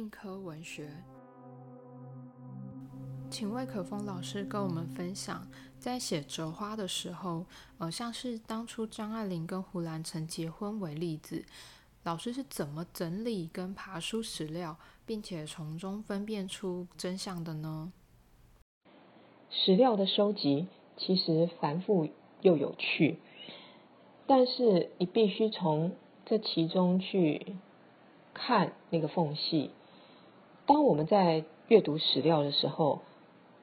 硬科文学，请魏可风老师跟我们分享，在写《折花》的时候，呃，像是当初张爱玲跟胡兰成结婚为例子，老师是怎么整理跟爬书史料，并且从中分辨出真相的呢？史料的收集其实繁复又有趣，但是你必须从这其中去看那个缝隙。当我们在阅读史料的时候，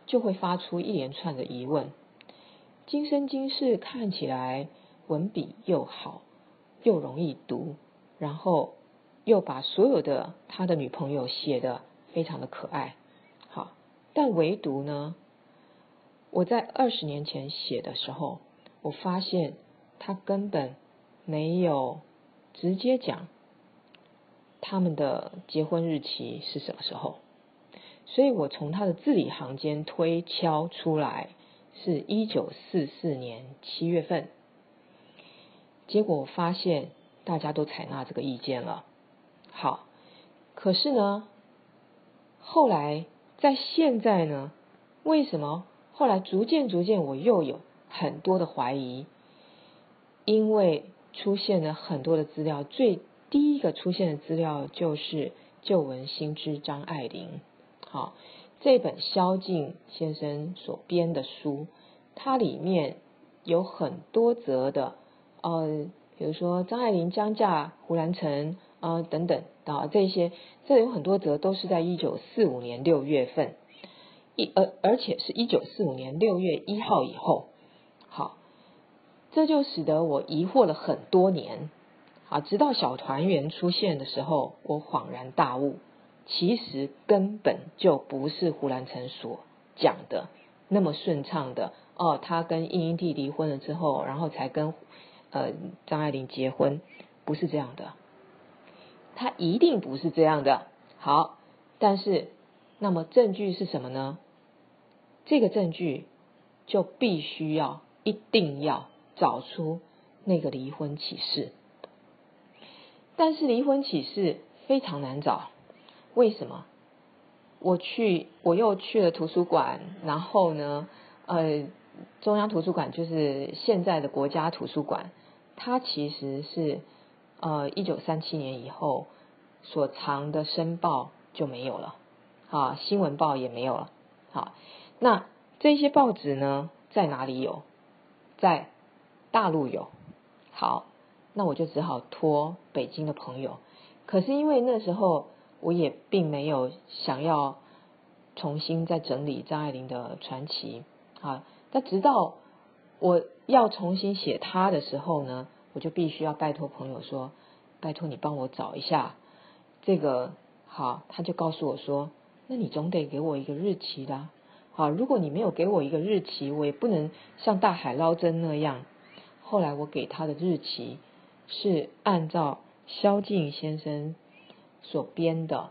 就会发出一连串的疑问。今生今世看起来文笔又好，又容易读，然后又把所有的他的女朋友写的非常的可爱，好，但唯独呢，我在二十年前写的时候，我发现他根本没有直接讲。他们的结婚日期是什么时候？所以我从他的字里行间推敲出来，是一九四四年七月份。结果发现大家都采纳这个意见了。好，可是呢，后来在现在呢，为什么后来逐渐逐渐我又有很多的怀疑？因为出现了很多的资料，最。第一个出现的资料就是旧闻新知张爱玲，好，这本萧敬先生所编的书，它里面有很多则的，呃，比如说张爱玲将嫁胡兰成啊等等啊这些，这有很多则都是在一九四五年六月份，一而而且是一九四五年六月一号以后，好，这就使得我疑惑了很多年。啊，直到小团圆出现的时候，我恍然大悟，其实根本就不是胡兰成所讲的那么顺畅的哦。他跟殷英娣离婚了之后，然后才跟呃张爱玲结婚，不是这样的。他一定不是这样的。好，但是那么证据是什么呢？这个证据就必须要一定要找出那个离婚启事。但是离婚启事非常难找，为什么？我去，我又去了图书馆，然后呢，呃，中央图书馆就是现在的国家图书馆，它其实是呃一九三七年以后所藏的申报就没有了，啊，新闻报也没有了，好，那这些报纸呢，在哪里有？在大陆有，好。那我就只好托北京的朋友，可是因为那时候我也并没有想要重新再整理张爱玲的传奇啊。那直到我要重新写她的时候呢，我就必须要拜托朋友说：“拜托你帮我找一下这个。”好，他就告诉我说：“那你总得给我一个日期的。好，如果你没有给我一个日期，我也不能像大海捞针那样。”后来我给他的日期。是按照萧敬先生所编的，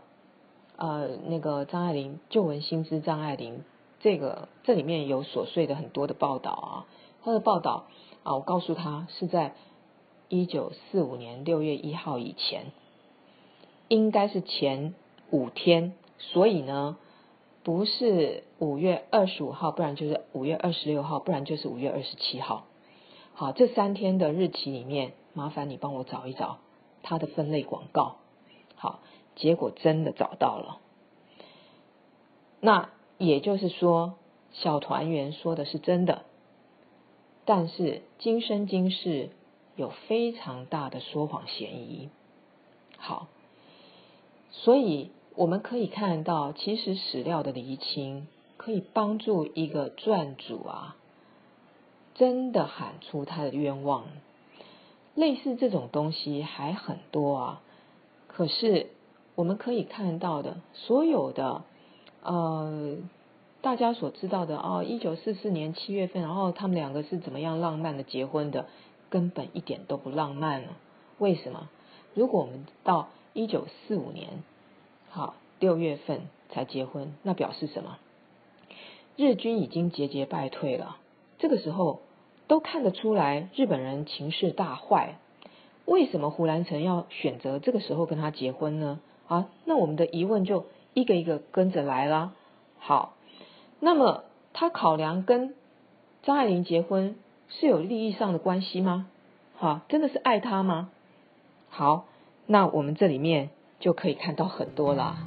呃，那个张爱玲旧闻新知张爱玲这个这里面有琐碎的很多的报道啊，他的报道啊，我告诉他是在一九四五年六月一号以前，应该是前五天，所以呢，不是五月二十五号，不然就是五月二十六号，不然就是五月二十七号。好，这三天的日期里面。麻烦你帮我找一找他的分类广告，好，结果真的找到了。那也就是说，小团圆说的是真的，但是今生今世有非常大的说谎嫌疑。好，所以我们可以看到，其实史料的厘清可以帮助一个传主啊，真的喊出他的冤枉。类似这种东西还很多啊，可是我们可以看到的，所有的呃大家所知道的哦，一九四四年七月份，然后他们两个是怎么样浪漫的结婚的，根本一点都不浪漫了。为什么？如果我们到一九四五年好六月份才结婚，那表示什么？日军已经节节败退了。这个时候。都看得出来，日本人情势大坏。为什么胡兰成要选择这个时候跟他结婚呢？啊，那我们的疑问就一个一个跟着来啦。好，那么他考量跟张爱玲结婚是有利益上的关系吗？哈，真的是爱她吗？好，那我们这里面就可以看到很多了。